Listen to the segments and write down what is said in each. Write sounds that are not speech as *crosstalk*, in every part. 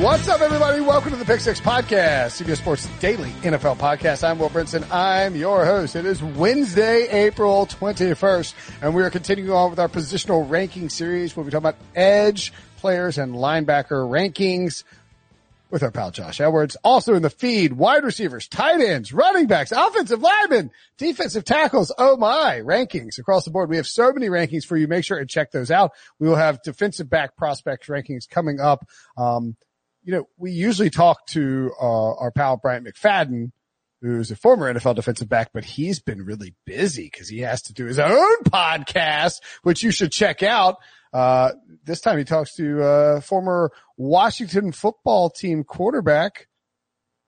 What's up, everybody? Welcome to the Pick Six Podcast, CBS Sports Daily NFL Podcast. I'm Will Brinson. I'm your host. It is Wednesday, April 21st, and we are continuing on with our positional ranking series. We'll be talking about edge players and linebacker rankings with our pal Josh Edwards. Also in the feed, wide receivers, tight ends, running backs, offensive linemen, defensive tackles. Oh my rankings across the board. We have so many rankings for you. Make sure and check those out. We will have defensive back prospects rankings coming up. Um, you know, we usually talk to uh, our pal Bryant McFadden, who's a former NFL defensive back, but he's been really busy because he has to do his own podcast, which you should check out. Uh, this time he talks to uh, former Washington football team quarterback,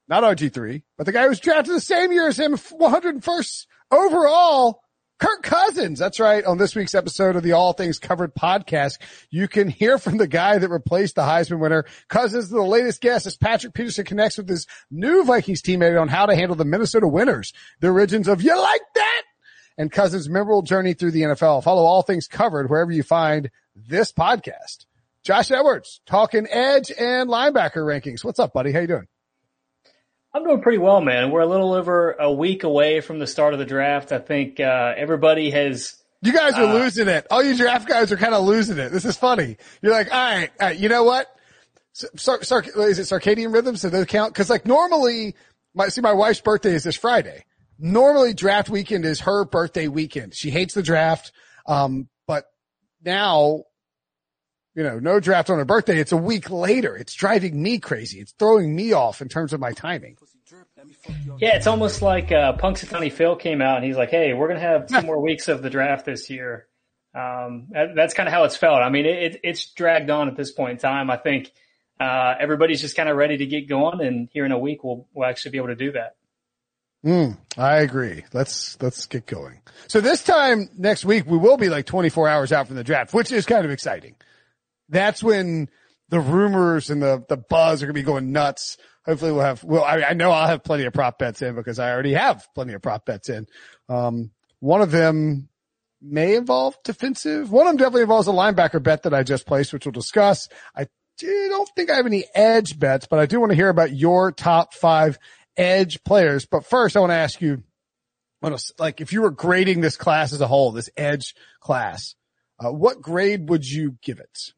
not RG3, but the guy who was drafted the same year as him, 101st overall, Kirk Cousins. That's right. On this week's episode of the All Things Covered podcast, you can hear from the guy that replaced the Heisman winner. Cousins, the latest guest as Patrick Peterson connects with his new Vikings teammate on how to handle the Minnesota winners, the origins of you like that and Cousins' memorable journey through the NFL. Follow All Things Covered wherever you find this podcast. Josh Edwards talking edge and linebacker rankings. What's up, buddy? How you doing? I'm doing pretty well, man. We're a little over a week away from the start of the draft. I think uh, everybody has. You guys are uh, losing it. All you draft guys are kind of losing it. This is funny. You're like, all right, all right you know what? Sar- Sar- is it circadian rhythms? Do those count? Because like normally, my see, my wife's birthday is this Friday. Normally, draft weekend is her birthday weekend. She hates the draft, um, but now you know, no draft on her birthday. It's a week later. It's driving me crazy. It's throwing me off in terms of my timing. Yeah, it's almost like uh, Punxsutawney Phil came out and he's like, "Hey, we're gonna have two *laughs* more weeks of the draft this year." Um, that, that's kind of how it's felt. I mean, it, it's dragged on at this point in time. I think uh, everybody's just kind of ready to get going, and here in a week, we'll we'll actually be able to do that. Mm, I agree. Let's let's get going. So this time next week, we will be like 24 hours out from the draft, which is kind of exciting that's when the rumors and the, the buzz are going to be going nuts. Hopefully we'll have, well, I, I, know I'll have plenty of prop bets in because I already have plenty of prop bets in. Um, one of them may involve defensive. One of them definitely involves a linebacker bet that I just placed, which we'll discuss. I don't think I have any edge bets, but I do want to hear about your top five edge players. But first I want to ask you, like if you were grading this class as a whole, this edge class, uh, what grade would you give it?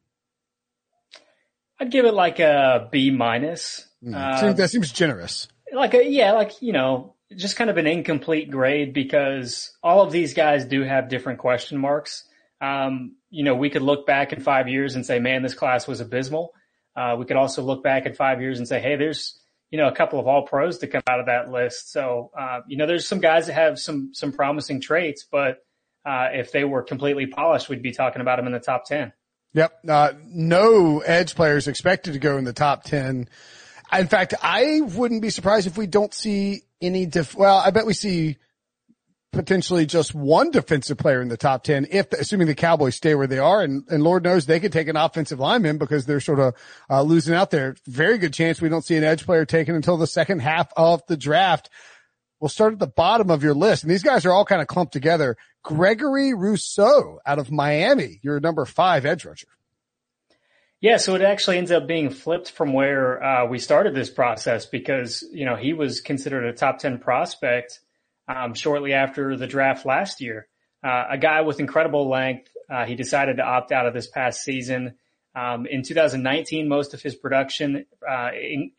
I'd give it like a B minus. Mm, uh, that seems generous. Like a yeah, like you know, just kind of an incomplete grade because all of these guys do have different question marks. Um, you know, we could look back in five years and say, man, this class was abysmal. Uh, we could also look back in five years and say, hey, there's you know a couple of all pros to come out of that list. So uh, you know, there's some guys that have some some promising traits, but uh, if they were completely polished, we'd be talking about them in the top ten. Yep. Uh, no edge players expected to go in the top 10. In fact, I wouldn't be surprised if we don't see any def- well, I bet we see potentially just one defensive player in the top 10 if assuming the Cowboys stay where they are and, and Lord knows they could take an offensive lineman because they're sort of uh, losing out there. Very good chance we don't see an edge player taken until the second half of the draft. We'll start at the bottom of your list and these guys are all kind of clumped together. Gregory Rousseau out of Miami, your number five edge rusher. Yeah, so it actually ends up being flipped from where uh, we started this process because you know he was considered a top ten prospect um, shortly after the draft last year. Uh, a guy with incredible length. Uh, he decided to opt out of this past season. Um, in 2019, most of his production uh, in,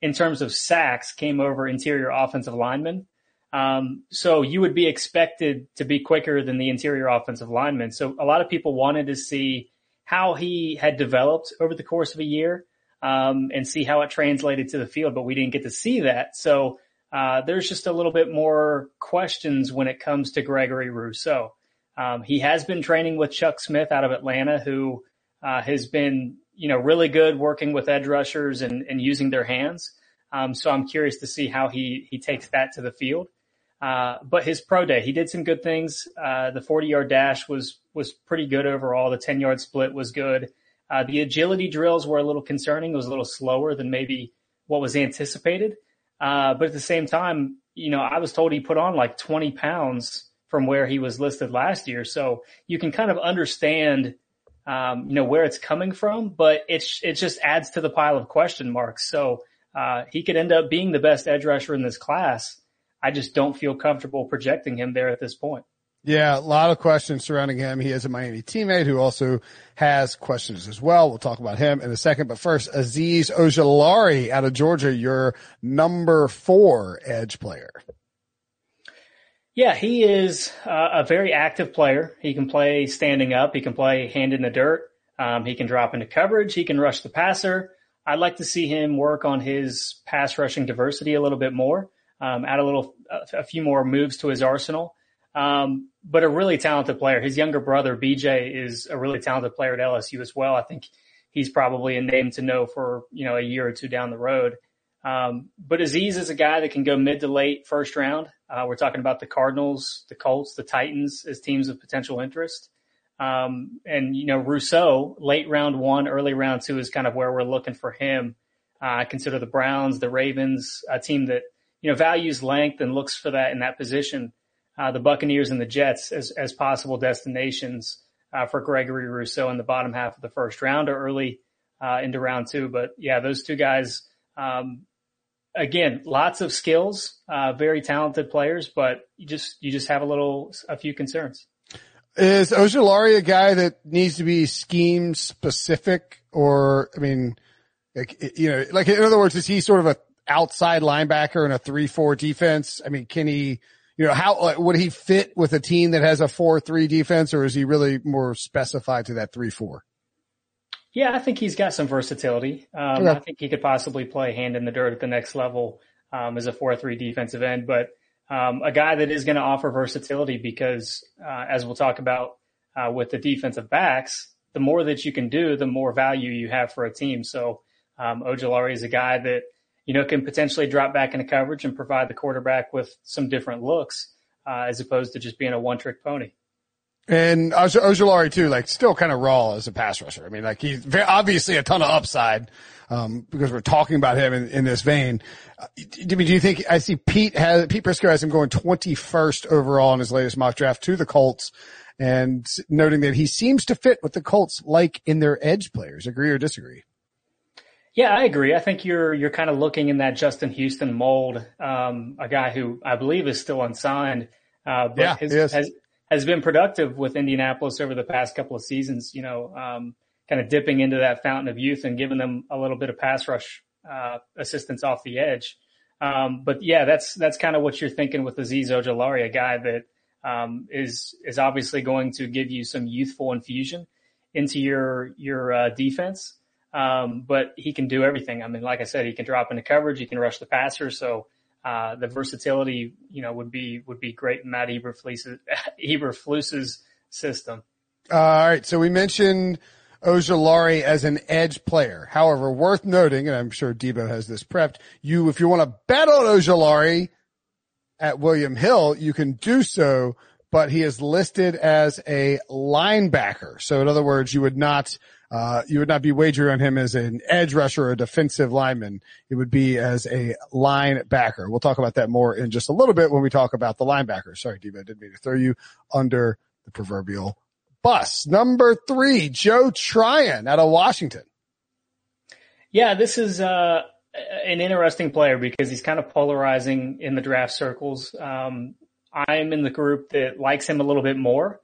in terms of sacks came over interior offensive linemen. Um, so you would be expected to be quicker than the interior offensive lineman. So a lot of people wanted to see how he had developed over the course of a year um, and see how it translated to the field, but we didn't get to see that. So uh, there's just a little bit more questions when it comes to Gregory Rousseau. Um, he has been training with Chuck Smith out of Atlanta, who uh, has been, you know, really good working with edge rushers and, and using their hands. Um, so I'm curious to see how he he takes that to the field. Uh, but his pro day, he did some good things. Uh, the 40 yard dash was was pretty good overall. The 10 yard split was good. Uh, the agility drills were a little concerning. It was a little slower than maybe what was anticipated. Uh, but at the same time, you know, I was told he put on like 20 pounds from where he was listed last year. So you can kind of understand, um, you know, where it's coming from, but it's, it just adds to the pile of question marks. So, uh, he could end up being the best edge rusher in this class. I just don't feel comfortable projecting him there at this point. Yeah, a lot of questions surrounding him. He is a Miami teammate who also has questions as well. We'll talk about him in a second. But first, Azeez Ojulari out of Georgia, your number four edge player. Yeah, he is uh, a very active player. He can play standing up. He can play hand in the dirt. Um, he can drop into coverage. He can rush the passer. I'd like to see him work on his pass rushing diversity a little bit more, um, add a little, a few more moves to his arsenal. Um, but a really talented player. His younger brother, BJ, is a really talented player at LSU as well. I think he's probably a name to know for, you know, a year or two down the road. Um, but Azeez is a guy that can go mid to late first round. Uh, we're talking about the Cardinals, the Colts, the Titans as teams of potential interest. Um, and you know, Rousseau, late round one, early round two is kind of where we're looking for him. Uh, consider the Browns, the Ravens, a team that, you know, values length and looks for that in that position uh, the Buccaneers and the Jets as, as possible destinations uh, for Gregory Rousseau in the bottom half of the first round or early uh, into round two. But yeah, those two guys, um, again, lots of skills, uh, very talented players, but you just you just have a little a few concerns. Is Ojulari a guy that needs to be scheme specific, or I mean, like you know, like in other words, is he sort of a outside linebacker in a three four defense? I mean, can he? You know, how like, would he fit with a team that has a four-three defense, or is he really more specified to that three-four? Yeah, I think he's got some versatility. Um, okay. I think he could possibly play hand in the dirt at the next level um, as a four-three defensive end, but um, a guy that is going to offer versatility because, uh, as we'll talk about uh, with the defensive backs, the more that you can do, the more value you have for a team. So um, Ojulari is a guy that you know, can potentially drop back into coverage and provide the quarterback with some different looks, uh, as opposed to just being a one trick pony. And Ojulari too, like still kind of raw as a pass rusher. I mean, like he's very, obviously a ton of upside, um, because we're talking about him in, in this vein. Uh, do, do you think, I see Pete has, Pete Prisco has him going 21st overall in his latest mock draft to the Colts and noting that he seems to fit what the Colts like in their edge players. Agree or disagree? Yeah, I agree. I think you're you're kind of looking in that Justin Houston mold, um, a guy who I believe is still unsigned, uh, but yeah, has, has has been productive with Indianapolis over the past couple of seasons. You know, um, kind of dipping into that fountain of youth and giving them a little bit of pass rush uh, assistance off the edge. Um, but yeah, that's that's kind of what you're thinking with Azeez Ojulari, a guy that um, is is obviously going to give you some youthful infusion into your your uh, defense. Um, but he can do everything. I mean, like I said, he can drop into coverage. He can rush the passer. So, uh, the versatility, you know, would be, would be great in Matt *laughs* Eberflus's system. Uh, all right. So we mentioned Ojulari as an edge player. However, worth noting, and I'm sure Debo has this prepped, you, if you want to bet on Ojulari at William Hill, you can do so, but he is listed as a linebacker. So in other words, you would not, uh, you would not be wagering on him as an edge rusher or a defensive lineman. It would be as a linebacker. We'll talk about that more in just a little bit when we talk about the linebacker. Sorry, Diva, I didn't mean to throw you under the proverbial bus. Number three, Joe Tryon out of Washington. Yeah, this is, uh, an interesting player because he's kind of polarizing in the draft circles. Um, I'm in the group that likes him a little bit more.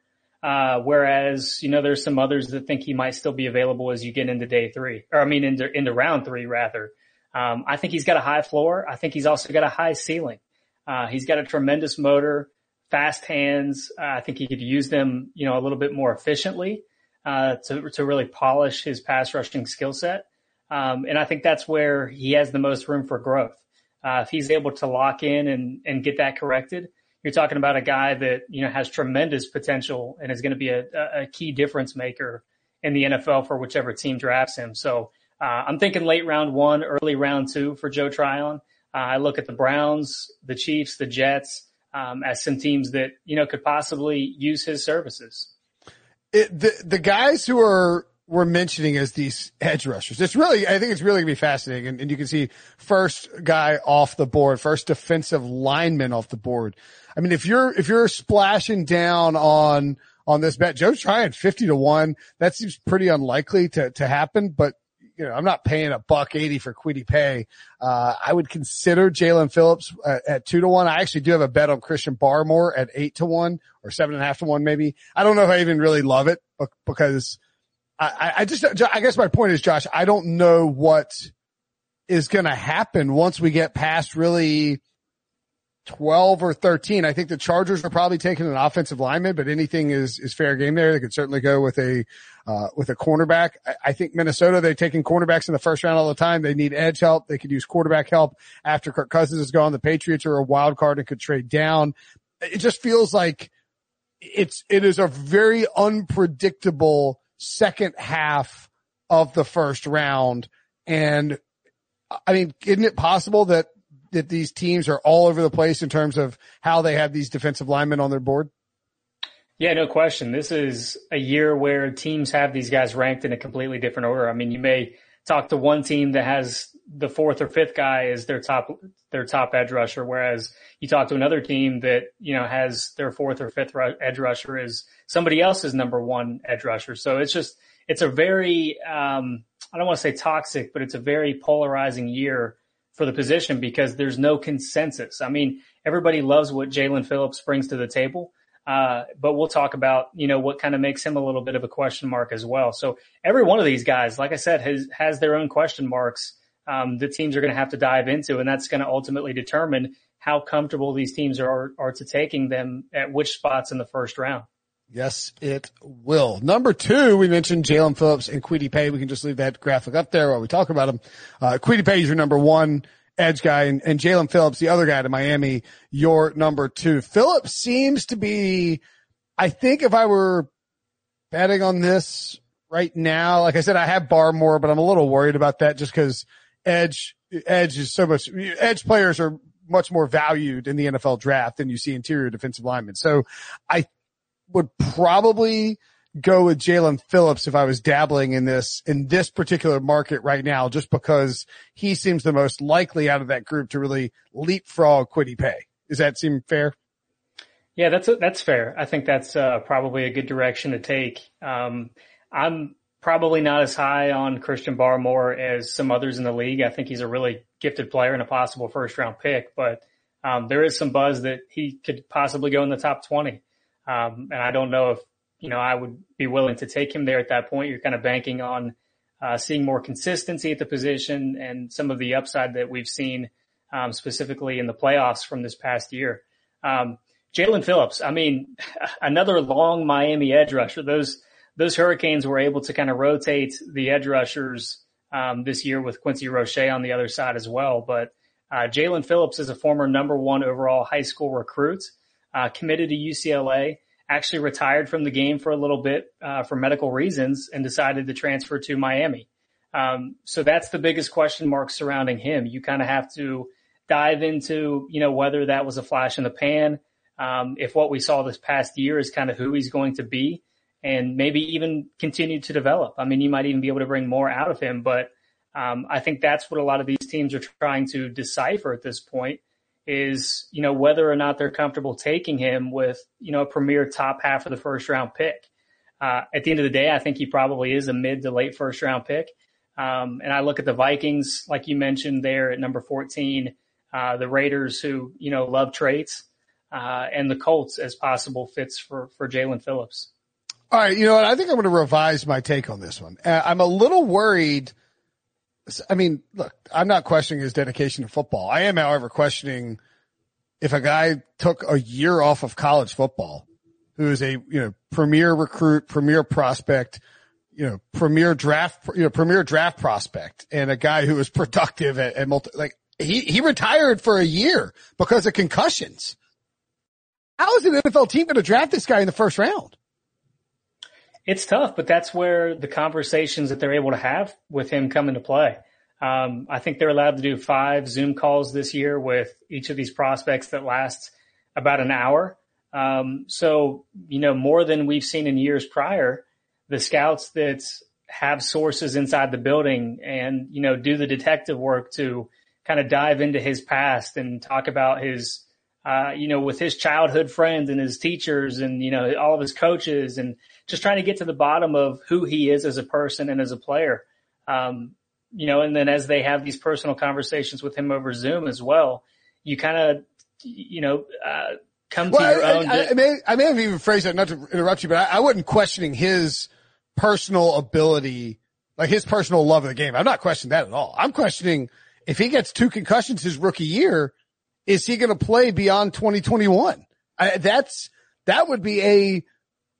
Uh, whereas, you know, there's some others that think he might still be available as you get into day three, or I mean, into, into round three rather. Um, I think he's got a high floor. I think he's also got a high ceiling. Uh, he's got a tremendous motor, fast hands. Uh, I think he could use them, you know, a little bit more efficiently, uh, to, to really polish his pass rushing skill set. Um, and I think that's where he has the most room for growth. Uh, if he's able to lock in and, and get that corrected, you're talking about a guy that, you know, has tremendous potential and is going to be a, a key difference maker in the NFL for whichever team drafts him. So, uh, I'm thinking late round one, early round two for Joe Tryon. Uh, I look at the Browns, the Chiefs, the Jets, um, as some teams that, you know, could possibly use his services. It, the, the guys who are, we're mentioning as these edge rushers. It's really, I think it's really gonna be fascinating. And, and, you can see first guy off the board, first defensive lineman off the board. I mean, if you're, if you're splashing down on, on this bet, Joe Tryon 50 to one, that seems pretty unlikely to, to happen, but you know, I'm not paying a buck 80 for Kwity Paye. Uh, I would consider Jaelan Phillips at, at, two to one. I actually do have a bet on Christian Barmore at eight to one or seven and a half to one, maybe. I don't know if I even really love it because I, I just, I guess my point is, Josh, I don't know what is going to happen once we get past really 12 or 13. I think the Chargers are probably taking an offensive lineman, but anything is, is fair game there. They could certainly go with a, uh, with a cornerback. I, I, think Minnesota, they're taking cornerbacks in the first round all the time. They need edge help. They could use quarterback help after Kirk Cousins is gone. The Patriots are a wild card and could trade down. It just feels like it's, it is a very unpredictable second half of the first round. And I mean, isn't it possible that that these teams are all over the place in terms of how they have these defensive linemen on their board? Yeah, no question. This is a year where teams have these guys ranked in a completely different order. I mean, you may talk to one team that has the fourth or fifth guy is their top their top edge rusher, whereas you talk to another team that you know has their fourth or fifth edge rusher is somebody else's number one edge rusher. So it's just it's a very um, I don't want to say toxic, but it's a very polarizing year for the position because there's no consensus. I mean, everybody loves what Jaelan Phillips brings to the table. Uh, but we'll talk about, you know, what kind of makes him a little bit of a question mark as well. So every one of these guys, like I said, has, has their own question marks, um, the teams are going to have to dive into, and that's going to ultimately determine how comfortable these teams are, are to taking them at which spots in the first round. Yes, it will. Number two, we mentioned Jaelan Phillips and Kwity Paye. We can just leave that graphic up there while we talk about them. Uh, Kwity Paye is your number one edge guy and, and Jaelan Phillips, the other guy to Miami, your number two. Phillips seems to be, I think if I were betting on this right now, like I said, I have Barmore, but I'm a little worried about that just because edge, edge is so much, edge players are much more valued in the NFL draft than you see interior defensive linemen. So I would probably go with Jaelan Phillips if I was dabbling in this, in this particular market right now, just because he seems the most likely out of that group to really leapfrog Kwity Paye. Does that seem fair? Yeah, that's, a, that's fair. I think that's uh, probably a good direction to take. Um, I'm probably not as high on Christian Barmore as some others in the league. I think he's a really gifted player and a possible first round pick, but um, there is some buzz that he could possibly go in the top 20. Um, and I don't know if, you know, I would be willing to take him there at that point. You're kind of banking on, uh, seeing more consistency at the position and some of the upside that we've seen, um, specifically in the playoffs from this past year. Um, Jaelan Phillips, I mean, *laughs* another long Miami edge rusher. Those, those Hurricanes were able to kind of rotate the edge rushers, um, this year with Quincy Roche on the other side as well. But, uh, Jaelan Phillips is a former number one overall high school recruit uh, committed to UCLA, actually retired from the game for a little bit uh, for medical reasons and decided to transfer to Miami. Um, so that's the biggest question mark surrounding him. You kind of have to dive into, you know, whether that was a flash in the pan, um, if what we saw this past year is kind of who he's going to be, and maybe even continue to develop. I mean, you might even be able to bring more out of him, but um, I think that's what a lot of these teams are trying to decipher at this point is, you know, whether or not they're comfortable taking him with, you know, a premier top half of the first round pick. Uh, at the end of the day, I think he probably is a mid to late first round pick. Um, and I look at the Vikings, like you mentioned there at number 14, uh, the Raiders who, you know, love traits, uh, and the Colts as possible fits for, for Jaelan Phillips. All right. You know what? I think I'm going to revise my take on this one. Uh, I'm a little worried – I mean, look, I'm not questioning his dedication to football. I am, however, questioning if a guy took a year off of college football, who is a, you know, premier recruit, premier prospect, you know, premier draft, you know, premier draft prospect and a guy who is productive at, at multi, like he, he retired for a year because of concussions. How is an NFL team going to draft this guy in the first round? It's tough, but that's where the conversations that they're able to have with him come into play. Um, I think they're allowed to do five Zoom calls this year with each of these prospects that lasts about an hour. Um, so, you know, more than we've seen in years prior, the scouts that have sources inside the building and, you know, do the detective work to kind of dive into his past and talk about his, uh, you know, with his childhood friends and his teachers and, you know, all of his coaches and just trying to get to the bottom of who he is as a person and as a player. Um, you know, and then as they have these personal conversations with him over Zoom as well, you kind of, you know, uh, come well, to your I, own. I, I, may, I may have even phrased that not to interrupt you, but I, I wasn't questioning his personal ability, like his personal love of the game. I'm not questioning that at all. I'm questioning if he gets two concussions his rookie year, is he going to play beyond 2021? I, that's, that would be a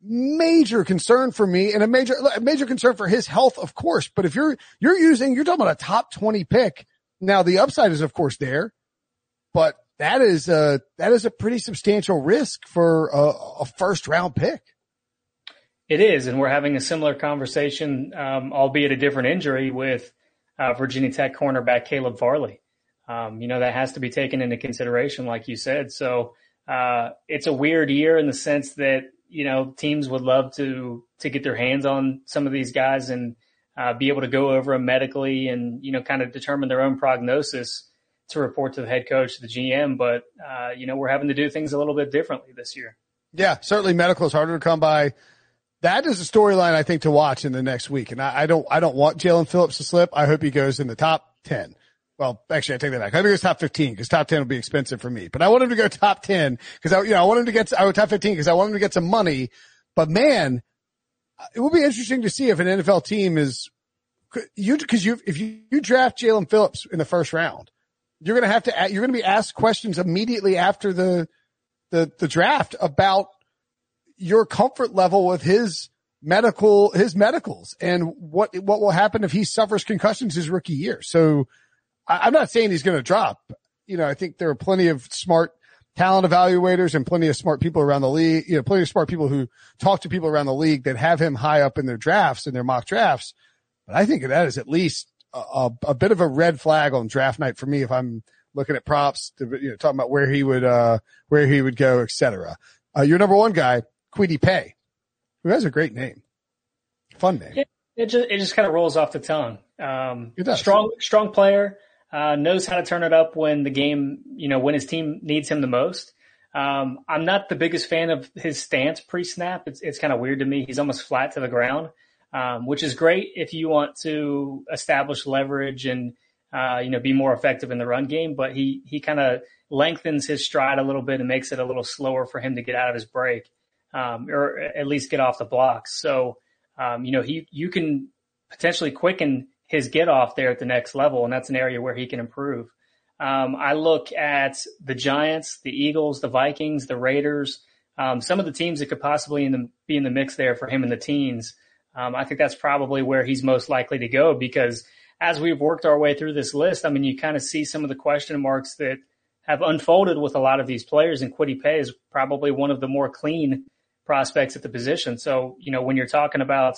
major concern for me and a major, a major concern for his health, of course. But if you're, you're using, you're talking about a top 20 pick. Now the upside is of course there, but that is a, that is a pretty substantial risk for a, a first round pick. It is. And we're having a similar conversation, um, albeit a different injury with uh, Virginia Tech cornerback Caleb Farley. Um, you know, that has to be taken into consideration, like you said. So, uh, it's a weird year in the sense that, you know, teams would love to, to get their hands on some of these guys and, uh, be able to go over them medically and, you know, kind of determine their own prognosis to report to the head coach, the GM. But, uh, you know, we're having to do things a little bit differently this year. Yeah, certainly medical is harder to come by that is a storyline I think to watch in the next week. And I, I don't, I don't want Jaelan Phillips to slip. I hope he goes in the top 10. Well, actually, I take that back. I think he goes top 15 because top 10 will be expensive for me, but I want him to go *laughs* top 10 because I, you know, I want him to get, I would top 15 because I want him to get some money. But man, it will be interesting to see if an NFL team is you, cause you, if you, you draft Jaelan Phillips in the first round, you're going to have to, you're going to be asked questions immediately after the, the, the draft about your comfort level with his medical, his medicals and what, what will happen if he suffers concussions his rookie year. So I, am not saying he's going to drop. You know, I think there are plenty of smart talent evaluators and plenty of smart people around the league, you know, plenty of smart people who talk to people around the league that have him high up in their drafts and their mock drafts. But I think that is at least a, a, a, bit of a red flag on draft night for me if I'm looking at props to, you know, talking about where he would, uh, where he would go, et cetera. Uh, your number one guy, Kwity Paye, who has a great name. Fun name. It, it just, it just kind of rolls off the tongue. Um, strong, strong player, uh, knows how to turn it up when the game, you know, when his team needs him the most. Um, I'm not the biggest fan of his stance pre-snap. It's, it's kind of weird to me. He's almost flat to the ground, um, which is great if you want to establish leverage and, uh, you know, be more effective in the run game. But he, he kind of lengthens his stride a little bit and makes it a little slower for him to get out of his break um, or at least get off the blocks. So, um, you know, he, you can potentially quicken his get off there at the next level. And that's an area where he can improve. Um, I look at the Giants, the Eagles, the Vikings, the Raiders, um, some of the teams that could possibly in the, be in the mix there for him in the teens. Um, I think that's probably where he's most likely to go because as we've worked our way through this list, I mean, you kind of see some of the question marks that have unfolded with a lot of these players and Kwity Paye is probably one of the more clean prospects at the position. So, you know, when you're talking about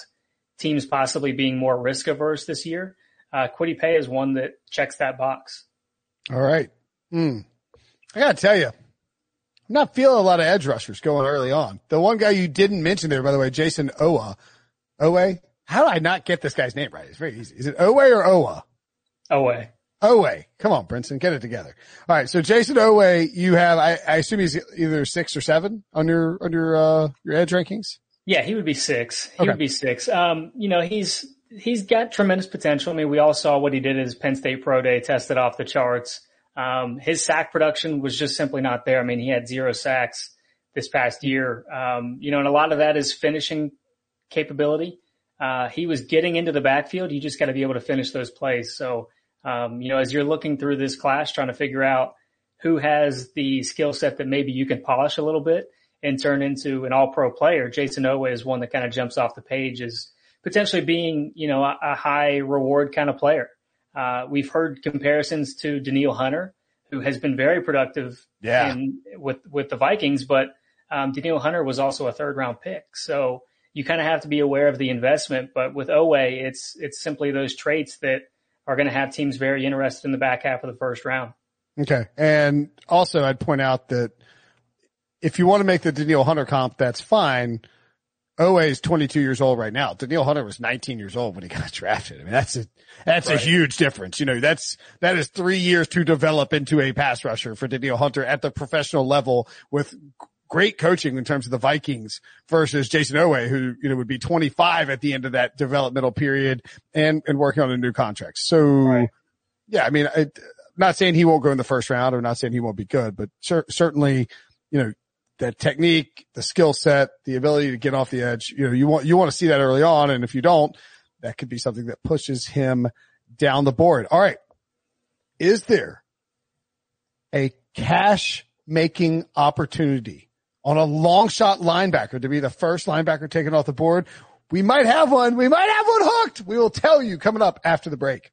teams possibly being more risk averse this year, uh, Kwity Paye is one that checks that box. All right. Mm. I gotta tell you, I'm not feeling a lot of edge rushers going early on. The one guy you didn't mention there, by the way, Jason Oweh. Oweh? How do I not get this guy's name right? It's very easy. Is it Oweh or Owa? Oweh. Oweh. Come on, Brinson, get it together. All right. So Jason Oweh, you have, I, I, assume he's either six or seven on your, on your, uh, your edge rankings. Yeah, he would be six. He okay. would be six. Um, you know, he's, he's got tremendous potential. I mean, we all saw what he did at his Penn State Pro Day, tested off the charts. Um, his sack production was just simply not there. I mean, he had zero sacks this past year. Um, you know, and a lot of that is finishing capability. Uh, he was getting into the backfield. You just got to be able to finish those plays. So, um, you know, as you're looking through this class, trying to figure out who has the skill set that maybe you can polish a little bit and turn into an all pro player, Jason Oweh is one that kind of jumps off the page as potentially being, you know, a, a high reward kind of player. Uh, we've heard comparisons to Danielle Hunter, who has been very productive yeah. in, with with the Vikings, but um, Danielle Hunter was also a third round pick. So you kind of have to be aware of the investment. But with Oweh, it's it's simply those traits that are going to have teams very interested in the back half of the first round. Okay, and also I'd point out that if you want to make the Danielle Hunter comp, that's fine. Oweh is 22 years old right now. Danielle Hunter was 19 years old when he got *laughs* drafted. I mean, that's a, that's right. a huge difference. You know, that's, that is three years to develop into a pass rusher for Danielle Hunter at the professional level with great coaching in terms of the Vikings versus Jason Oweh, who, you know, would be 25 at the end of that developmental period and, and working on a new contract. So right. yeah, I mean, I, am not saying he won't go in the first round or not saying he won't be good, but cer- certainly, you know, the technique, the skill set, the ability to get off the edge. You know, you want, you want to see that early on. And if you don't, that could be something that pushes him down the board. All right. Is there a cash making opportunity on a long shot linebacker to be the first linebacker taken off the board? We might have one. We might have one hooked. We will tell you coming up after the break.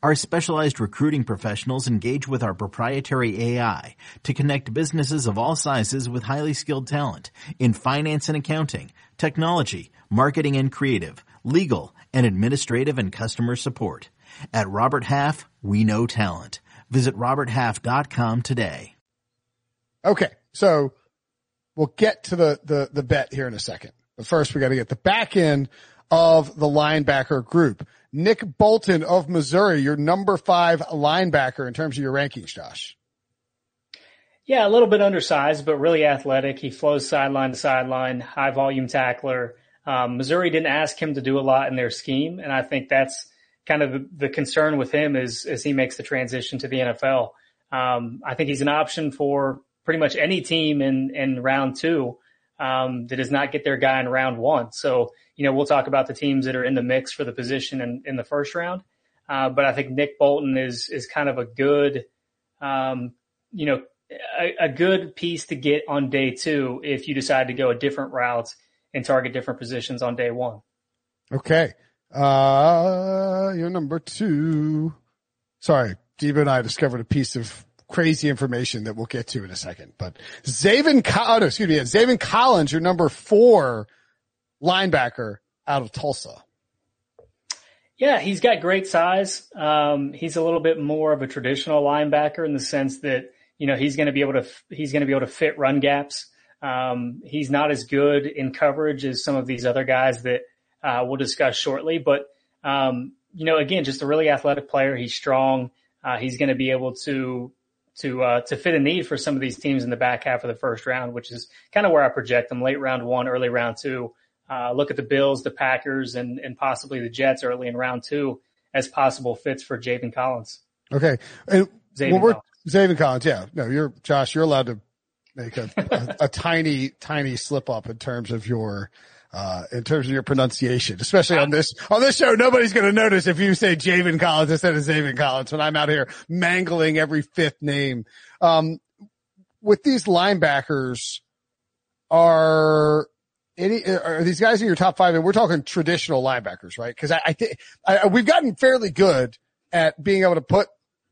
Our specialized recruiting professionals engage with our proprietary AI to connect businesses of all sizes with highly skilled talent in finance and accounting, technology, marketing and creative, legal, and administrative and customer support. At Robert Half, we know talent. Visit roberthalf.com today. Okay. So we'll get to the, the, the bet here in a second. But first we got to get the back end of the linebacker group. Nick Bolton of Missouri, your number five linebacker in terms of your rankings, Josh. Yeah, a little bit undersized, but really athletic. He flows sideline to sideline, high volume tackler. Um, Missouri didn't ask him to do a lot in their scheme, and I think that's kind of the, the concern with him as as he makes the transition to the NFL. Um, I think he's an option for pretty much any team in in round two um, that does not get their guy in round one. So you know we'll talk about the teams that are in the mix for the position in, in the first round, uh, but I think Nick Bolton is is kind of a good, um, you know, a, a good piece to get on day two if you decide to go a different route and target different positions on day one. Okay. Uh, you're number two. Sorry. Diva and I discovered a piece of crazy information that we'll get to in a second, but Zaven, oh, no, excuse me, Zaven Collins, your number four linebacker out of Tulsa. Yeah, he's got great size. Um, he's a little bit more of a traditional linebacker in the sense that, you know, he's going to be able to, he's going to be able to fit run gaps. Um, he's not as good in coverage as some of these other guys that uh, we'll discuss shortly. But um, you know, again, just a really athletic player. He's strong. Uh, he's going to be able to to uh, to fit a need for some of these teams in the back half of the first round, which is kind of where I project them: late round one, early round two. Uh, look at the Bills, the Packers, and and possibly the Jets early in round two as possible fits for Javen Collins. Okay, and Zaven Collins. Collins, yeah. No, you're Josh. You're allowed to make a, a, a *laughs* tiny, tiny slip up in terms of your, uh, in terms of your pronunciation, especially on this, on this show, nobody's going to notice if you say Javen Collins instead of Zaven Collins when I'm out here mangling every fifth name. Um, with these linebackers are, any are these guys in your top five? And we're talking traditional linebackers, right? Because I, I think we've gotten fairly good at being able to put,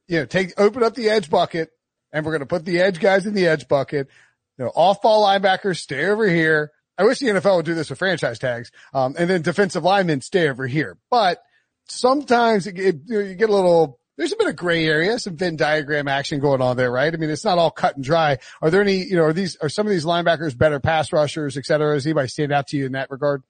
you know, take open up the edge bucket, and we're going to put the edge guys in the edge bucket. You know, off ball linebackers stay over here. I wish the NFL would do this with franchise tags, um, and then defensive linemen stay over here. But sometimes it, it, you get a little there's a bit of gray area, some Venn diagram action going on there, right? I mean, it's not all cut and dry. Are there any, you know, are these, are some of these linebackers better pass rushers, et cetera? Does anybody stand out to you in that regard?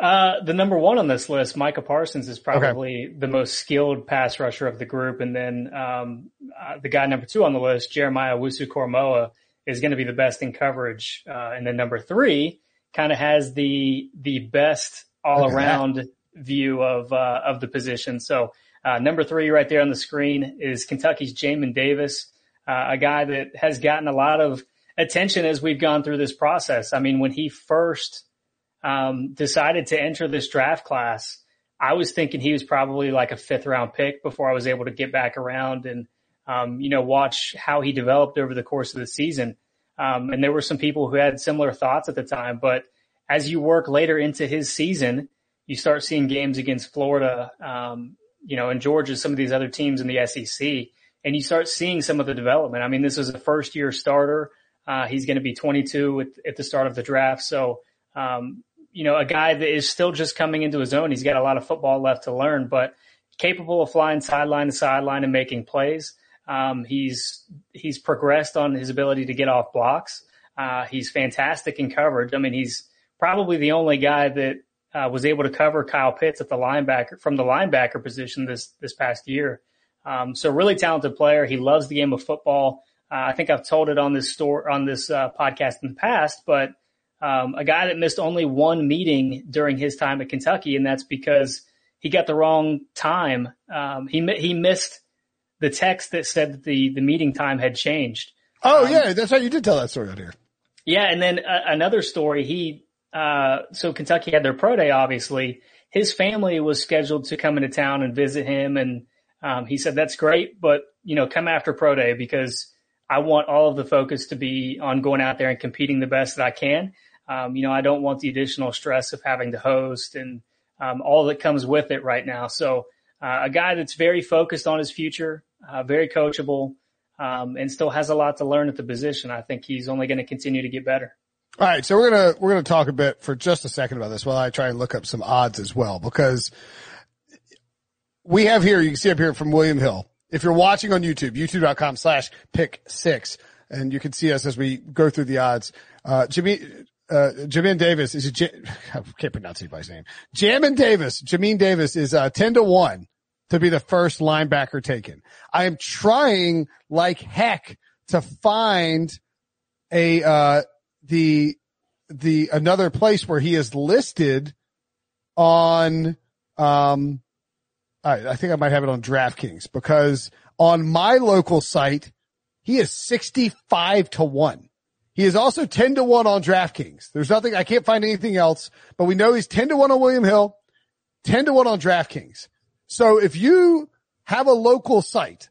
Uh, the number one on this list, Micah Parsons, is probably okay. the most skilled pass rusher of the group. And then, um, uh, the guy number two on the list, Jeremiah Owusu-Koramoah, is going to be the best in coverage. Uh, and then number three kind of has the, the best all around view of, uh, of the position. So, uh, number three right there on the screen is Kentucky's Jamin Davis, uh, a guy that has gotten a lot of attention as we've gone through this process. I mean, when he first um, decided to enter this draft class, I was thinking he was probably like a fifth round pick before I was able to get back around and, um, you know, watch how he developed over the course of the season. Um, and there were some people who had similar thoughts at the time, but as you work later into his season, you start seeing games against Florida, um, you know, in Georgia, some of these other teams in the SEC, and you start seeing some of the development. I mean, this was a first year starter. Uh, he's going to be 22 at, at, the start of the draft. So, um, you know, a guy that is still just coming into his own. He's got a lot of football left to learn, but capable of flying sideline to sideline and making plays. Um, he's, he's progressed on his ability to get off blocks. Uh, he's fantastic in coverage. I mean, he's probably the only guy that uh, was able to cover Kyle Pitts at the linebacker from the linebacker position this this past year. Um, so really talented player. He loves the game of football. Uh, I think I've told it on this store on this uh, podcast in the past, but um, a guy that missed only one meeting during his time at Kentucky, and that's because he got the wrong time. Um, he he missed the text that said that the the meeting time had changed. Oh um, yeah, that's right. You did tell that story out here. Yeah, and then uh, another story. He uh, so Kentucky had their pro day, obviously. His family was scheduled to come into town and visit him. And, um, he said, that's great, but, you know, come after pro day because I want all of the focus to be on going out there and competing the best that I can. Um, you know, I don't want the additional stress of having to host and, um, all that comes with it right now. So, uh, a guy that's very focused on his future, uh, very coachable, um, and still has a lot to learn at the position. I think he's only going to continue to get better. All right, so we're gonna we're gonna talk a bit for just a second about this while I try and look up some odds as well because we have here you can see up here from William Hill. If you're watching on YouTube, youtube.com slash pick six, and you can see us as we go through the odds. Uh, Jimmy, uh, Jamin Davis is a, J- *laughs* I can't pronounce anybody's name. Jamin Davis, Jamin Davis is, uh, 10 to 1 to be the first linebacker taken. I am trying like heck to find a, uh, the the another place where he is listed on um I, I think I might have it on DraftKings because on my local site he is 65 to 1. He is also 10 to 1 on DraftKings. There's nothing, I can't find anything else, but we know he's 10 to 1 on William Hill, 10 to 1 on DraftKings. So if you have a local site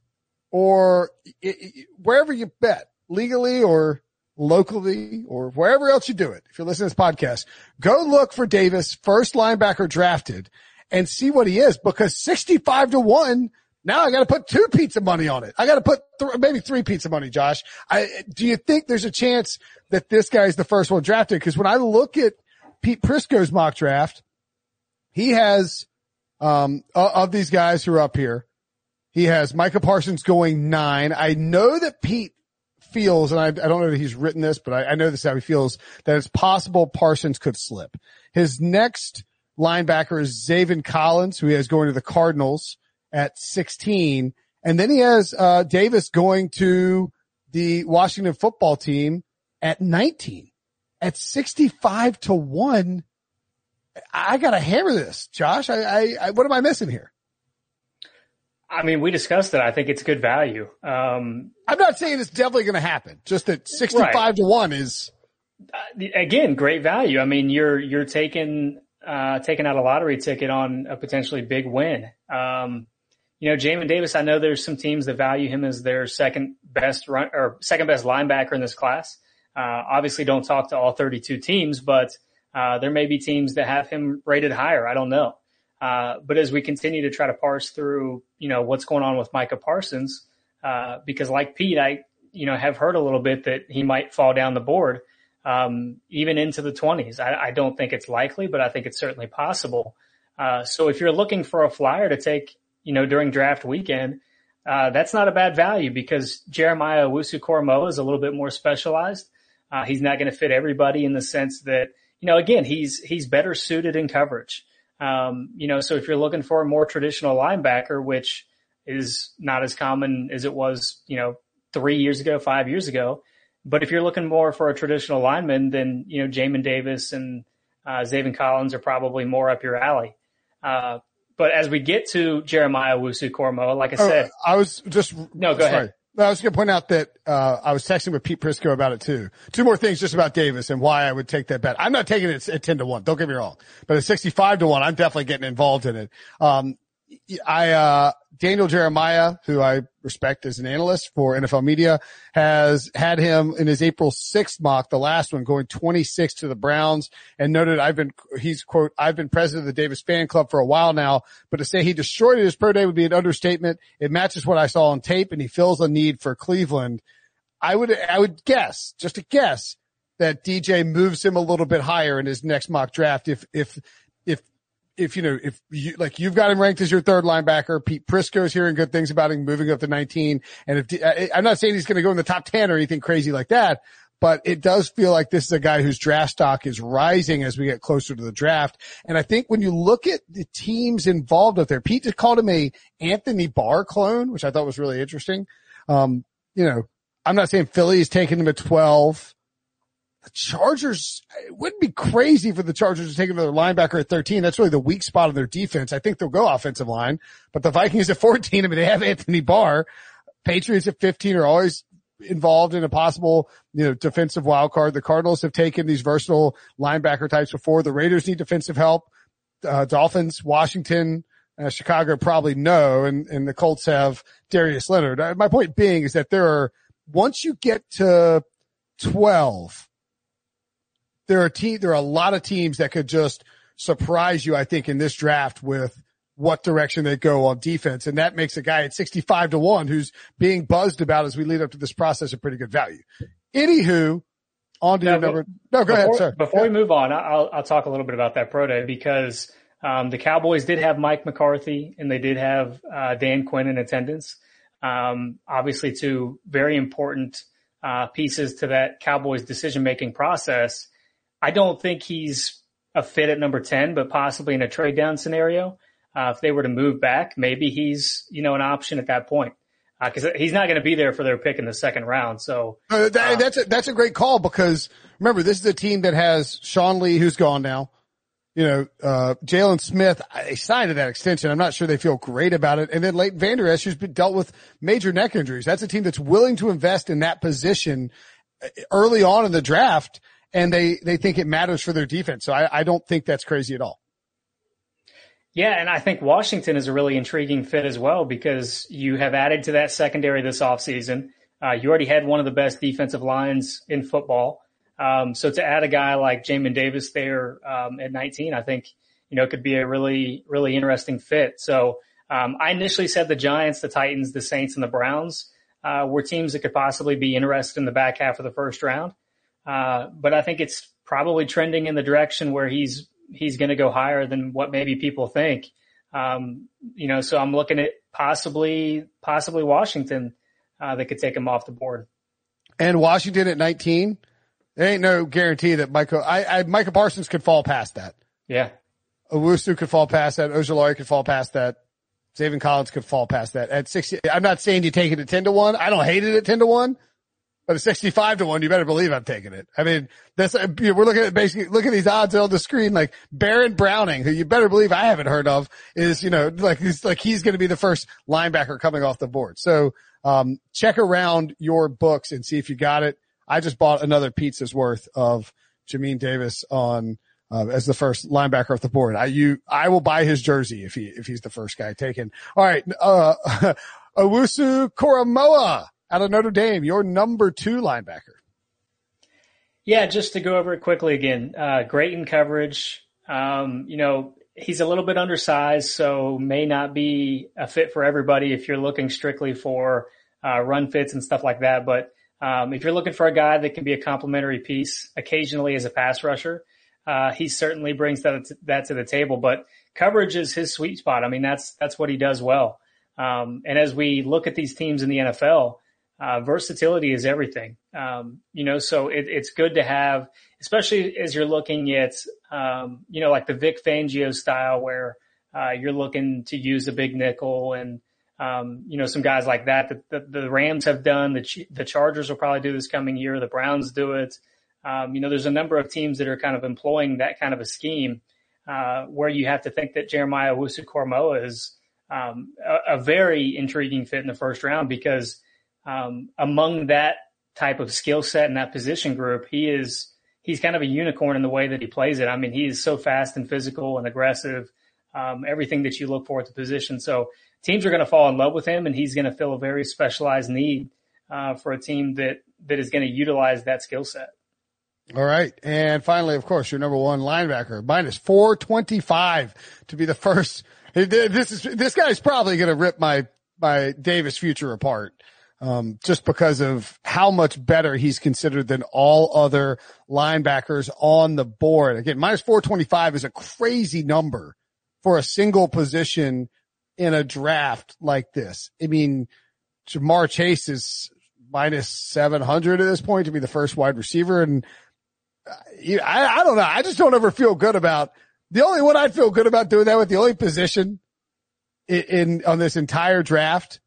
or it, it, wherever you bet legally or locally or wherever else you do it, if you're listening to this podcast, go look for Davis, first linebacker drafted and see what he is because 65 to one, now I got to put two pizza money on it. I got to put th- maybe three pizza money, Josh. I, do you think there's a chance that this guy is the first one drafted? Cause when I look at Pete Prisco's mock draft, he has, um, of these guys who are up here, he has Micah Parsons going nine. I know that Pete feels, and I, I don't know that he's written this, but I, I know this is how he feels, that it's possible Parsons could slip. His next linebacker is Zaven Collins, who has going to the Cardinals at 16. And then he has, uh, Davis going to the Washington football team at 19 at 65 to one. I got to hammer this, Josh. I, I, I, what am I missing here? I mean, we discussed it. I think it's good value. Um, I'm not saying it's definitely going to happen. Just that 65 right. to one is uh, again great value. I mean, you're you're taking uh, taking out a lottery ticket on a potentially big win. Um, you know, Jamin Davis. I know there's some teams that value him as their second best run or second best linebacker in this class. Uh, obviously don't talk to all 32 teams, but, uh, there may be teams that have him rated higher. I don't know. Uh, but as we continue to try to parse through, you know, what's going on with Micah Parsons, uh, because like Pete, I, you know, have heard a little bit that he might fall down the board, um, even into the twenties. I, I, don't think it's likely, but I think it's certainly possible. Uh, so if you're looking for a flyer to take, you know, during draft weekend, uh, that's not a bad value because Jeremiah Owusu-Koramoah is a little bit more specialized. Uh, he's not going to fit everybody in the sense that, you know, again, he's, he's better suited in coverage. Um, you know, so if you're looking for a more traditional linebacker, which is not as common as it was, you know, three years ago, five years ago. But if you're looking more for a traditional lineman, then, you know, Jamin Davis and, uh, Zaven Collins are probably more up your alley. Uh, but as we get to Jeremiah Owusu-Koramoah, like I oh, said, I was just no, go sorry. ahead. I was going to point out that uh, I was texting with Pete Prisco about it too. Two more things just about Davis and why I would take that bet. I'm not taking it at 10 to 1. Don't get me wrong. But at 65 to 1, I'm definitely getting involved in it. Um, I, uh, Daniel Jeremiah, who I respect as an analyst for NFL media, has had him in his April 6th mock, the last one going 26 to the Browns and noted I've been, he's quote, I've been president of the Davis fan club for a while now, but to say he destroyed his pro day would be an understatement. It matches what I saw on tape and he feels a need for Cleveland. I would, I would guess, just a guess that DJ moves him a little bit higher in his next mock draft if, if, if you know, if you, like you've got him ranked as your third linebacker, Pete Prisco is hearing good things about him moving up to 19. And if, I'm not saying he's going to go in the top 10 or anything crazy like that, but it does feel like this is a guy whose draft stock is rising as we get closer to the draft. And I think when you look at the teams involved up there, Pete just called him a Anthony Barr clone, which I thought was really interesting. Um, you know, I'm not saying Philly is taking him at 12 the Chargers, it wouldn't be crazy for the Chargers to take another linebacker at 13. That's really the weak spot of their defense. I think they'll go offensive line, but the Vikings at 14, I mean, they have Anthony Barr. Patriots at 15 are always involved in a possible, you know, defensive wild card. The Cardinals have taken these versatile linebacker types before. The Raiders need defensive help. Uh, Dolphins, Washington, uh, Chicago probably no, and, and the Colts have Darius Leonard. Uh, my point being is that there are, once you get to 12, there are te- there are a lot of teams that could just surprise you, I think, in this draft with what direction they go on defense. And that makes a guy at 65 to one who's being buzzed about as we lead up to this process a pretty good value. Anywho, on to now, your number. No, go before, ahead, sir. Before yeah. we move on, I'll, I'll talk a little bit about that pro day because, um, the Cowboys did have Mike McCarthy and they did have, uh, Dan Quinn in attendance. Um, obviously two very important, uh, pieces to that Cowboys decision making process. I don't think he's a fit at number 10, but possibly in a trade down scenario. Uh, if they were to move back, maybe he's, you know, an option at that point. Uh, cause he's not going to be there for their pick in the second round. So uh, that, that's a, that's a great call because remember, this is a team that has Sean Lee, who's gone now. You know, uh, Jaylon Smith, they signed to that extension. I'm not sure they feel great about it. And then Leighton Vander Esch, who's been dealt with major neck injuries. That's a team that's willing to invest in that position uh, early on in the draft and they, they think it matters for their defense. So I, I don't think that's crazy at all. Yeah, and I think Washington is a really intriguing fit as well because you have added to that secondary this offseason. Uh, you already had one of the best defensive lines in football. Um, so to add a guy like Jamin Davis there um, at 19, I think you know could be a really really interesting fit. So um, I initially said the Giants, the Titans, the Saints, and the Browns uh, were teams that could possibly be interested in the back half of the first round. Uh, but I think it's probably trending in the direction where he's he's going to go higher than what maybe people think. Um, you know, so I'm looking at possibly possibly Washington uh, that could take him off the board. And Washington at 19, there ain't no guarantee that Michael I, I Micah Parsons could fall past that. Yeah, Owusu could fall past that. Ojulari could fall past that. Zaven Collins could fall past that at 60. I'm not saying you take it at 10 to 1. I don't hate it at 10 to 1. But a 65 to one, you better believe I'm taking it. I mean, that's, we're looking at basically, look at these odds on the screen, like Baron Browning, who you better believe I haven't heard of is, you know, like he's like he's going to be the first linebacker coming off the board. So, um, check around your books and see if you got it. I just bought another pizza's worth of Jamin Davis on, uh, as the first linebacker off the board. I, you, I will buy his jersey if he, if he's the first guy taken. All right. Uh, *laughs* Owusu-Koramoah out of Notre Dame, your number two linebacker. Yeah, just to go over it quickly again. Uh, great in coverage. Um, you know, he's a little bit undersized, so may not be a fit for everybody if you're looking strictly for uh, run fits and stuff like that. But um, if you're looking for a guy that can be a complementary piece occasionally as a pass rusher, uh, he certainly brings that that to the table. But coverage is his sweet spot. I mean, that's that's what he does well. Um, and as we look at these teams in the NFL, uh, versatility is everything. Um, you know, so it, it's good to have, especially as you're looking at, um, you know, like the Vic Fangio style where uh, you're looking to use a big nickel and um, you know, some guys like that that the, the Rams have done. The the Chargers will probably do this coming year. The Browns do it. Um, you know, there's a number of teams that are kind of employing that kind of a scheme uh, where you have to think that Jeremiah Owusu-Koramoah is um, a, a, very intriguing fit in the first round because um, among that type of skill set and that position group, he is he's kind of a unicorn in the way that he plays it. I mean, he is so fast and physical and aggressive, um, everything that you look for at the position. So teams are going to fall in love with him, and he's going to fill a very specialized need uh, for a team that that is going to utilize that skill set. All right. And finally, of course, your number one linebacker, minus 425 to be the first. This is, this guy's probably going to rip my, my Davis future apart. Um, just because of how much better he's considered than all other linebackers on the board. Again, minus 425 is a crazy number for a single position in a draft like this. I mean, Ja'Marr Chase is minus 700 at this point to be the first wide receiver. And I, I don't know. I just don't ever feel good about the only one I'd feel good about doing that with the only position in, in on this entire draft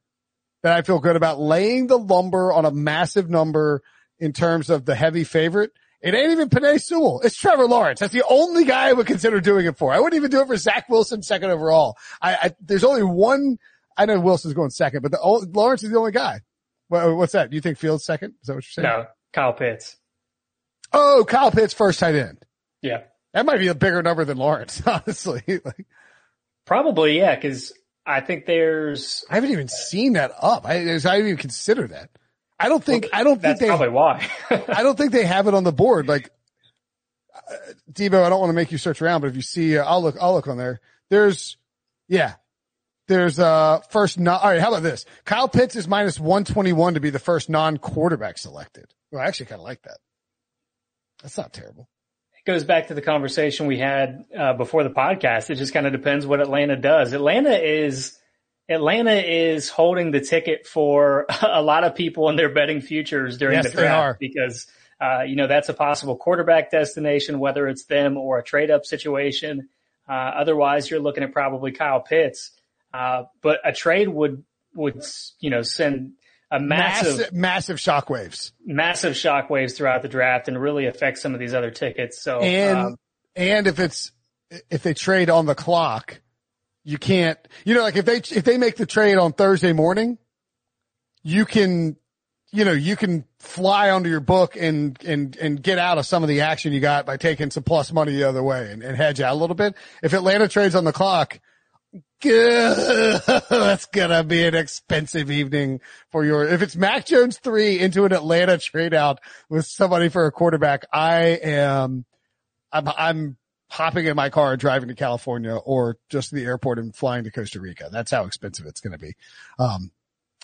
that I feel good about laying the lumber on a massive number in terms of the heavy favorite. It ain't even Penei Sewell. It's Trevor Lawrence. That's the only guy I would consider doing it for. I wouldn't even do it for Zach Wilson second overall. I, I there's only one. I know Wilson's going second, but the Lawrence is the only guy. what's that? Do you think Fields second? Is that what you're saying? No, Kyle Pitts. Oh, Kyle Pitts first tight end. Yeah. That might be a bigger number than Lawrence, *laughs* honestly. *laughs* like, Probably, yeah, because I think there's. I haven't even seen that up. I, I didn't even consider that. I don't think. Well, I don't think they. Probably why. *laughs* I don't think they have it on the board. Like, uh, Debo, I don't want to make you search around, but if you see, uh, I'll look. I'll look on there. There's, yeah, there's uh first not. All right, how about this? Kyle Pitts is minus one twenty one to be the first non quarterback selected. Well, I actually kind of like that. That's not terrible. Goes back to the conversation we had uh, before the podcast. It just kind of depends what Atlanta does. Atlanta is Atlanta is holding the ticket for *laughs* a lot of people in their betting futures during yes, the draft because uh, you know that's a possible quarterback destination, whether it's them or a trade up situation. Uh, otherwise, you're looking at probably Kyle Pitts. Uh, but a trade would would you know send a massive, massive, massive shockwaves, massive shockwaves throughout the draft and really affect some of these other tickets. So, and, um, and if it's, if they trade on the clock, you can't, you know, like if they, if they make the trade on Thursday morning, you can, you know, you can fly onto your book and, and, and get out of some of the action you got by taking some plus money the other way and, and hedge out a little bit. If Atlanta trades on the clock, *laughs* that's gonna be an expensive evening for your, if it's Mac Jones three into an Atlanta trade out with somebody for a quarterback, I am, I'm, I'm hopping in my car and driving to California or just the airport and flying to Costa Rica. That's how expensive it's to be. Um,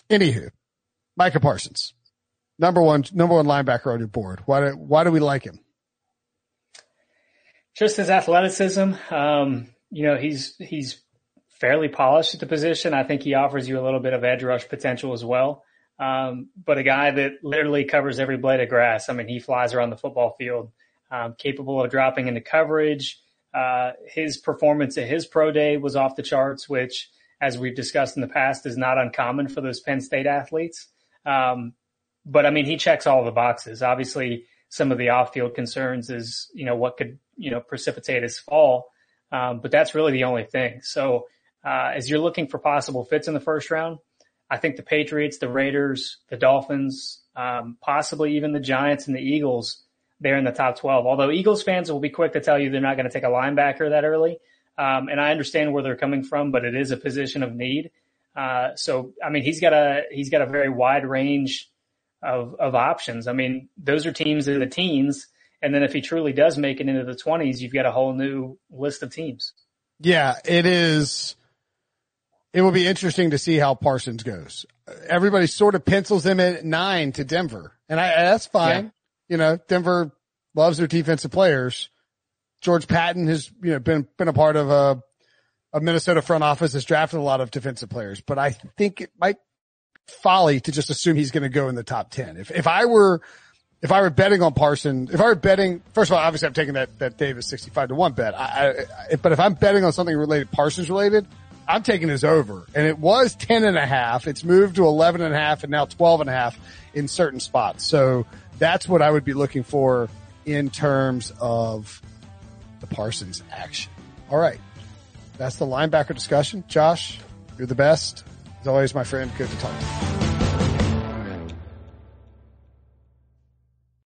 anywho, Micah Parsons, number one, number one linebacker on your board. Why do, why do we like him? Just his athleticism. Um, you know, he's, he's fairly polished at the position. I think he offers you a little bit of edge rush potential as well. Um, but a guy that literally covers every blade of grass. I mean, he flies around the football field, um, capable of dropping into coverage. Uh, his performance at his pro day was off the charts, which, as we've discussed in the past, is not uncommon for those Penn State athletes. Um, but I mean, he checks all the boxes. Obviously, some of the off-field concerns is, you know, what could, you know, precipitate his fall. Um, but that's really the only thing. So uh, as you're looking for possible fits in the first round, I think the Patriots, the Raiders, the Dolphins, um, possibly even the Giants and the Eagles, they're in the top 12. Although Eagles fans will be quick to tell you they're not going to take a linebacker that early. Um, and I understand where they're coming from, but it is a position of need. Uh, so, I mean, he's got a, he's got a very wide range of, of options. I mean, those are teams in the teens And then if he truly does make it into the 20s, you've got a whole new list of teams. Yeah, it is. It will be interesting to see how Parsons goes. Everybody sort of pencils him at nine to Denver, and I, that's fine. Yeah. You know, Denver loves their defensive players. George Paton has, you know, been, been a part of a, a Minnesota front office has drafted a lot of defensive players, but I think it might folly to just assume he's going to go in the top 10. If, if I were, if I were betting on Parson, if I were betting, first of all, obviously I'm taking that, that Davis 65 to one bet. I, I, but if I'm betting on something related, Parsons related, I'm taking his over and it was 10 and a half. It's moved to 11 and a half and now 12 and a half in certain spots. So that's what I would be looking for in terms of the Parsons action. All right. That's the linebacker discussion. Josh, you're the best. As always, my friend, good to talk to you.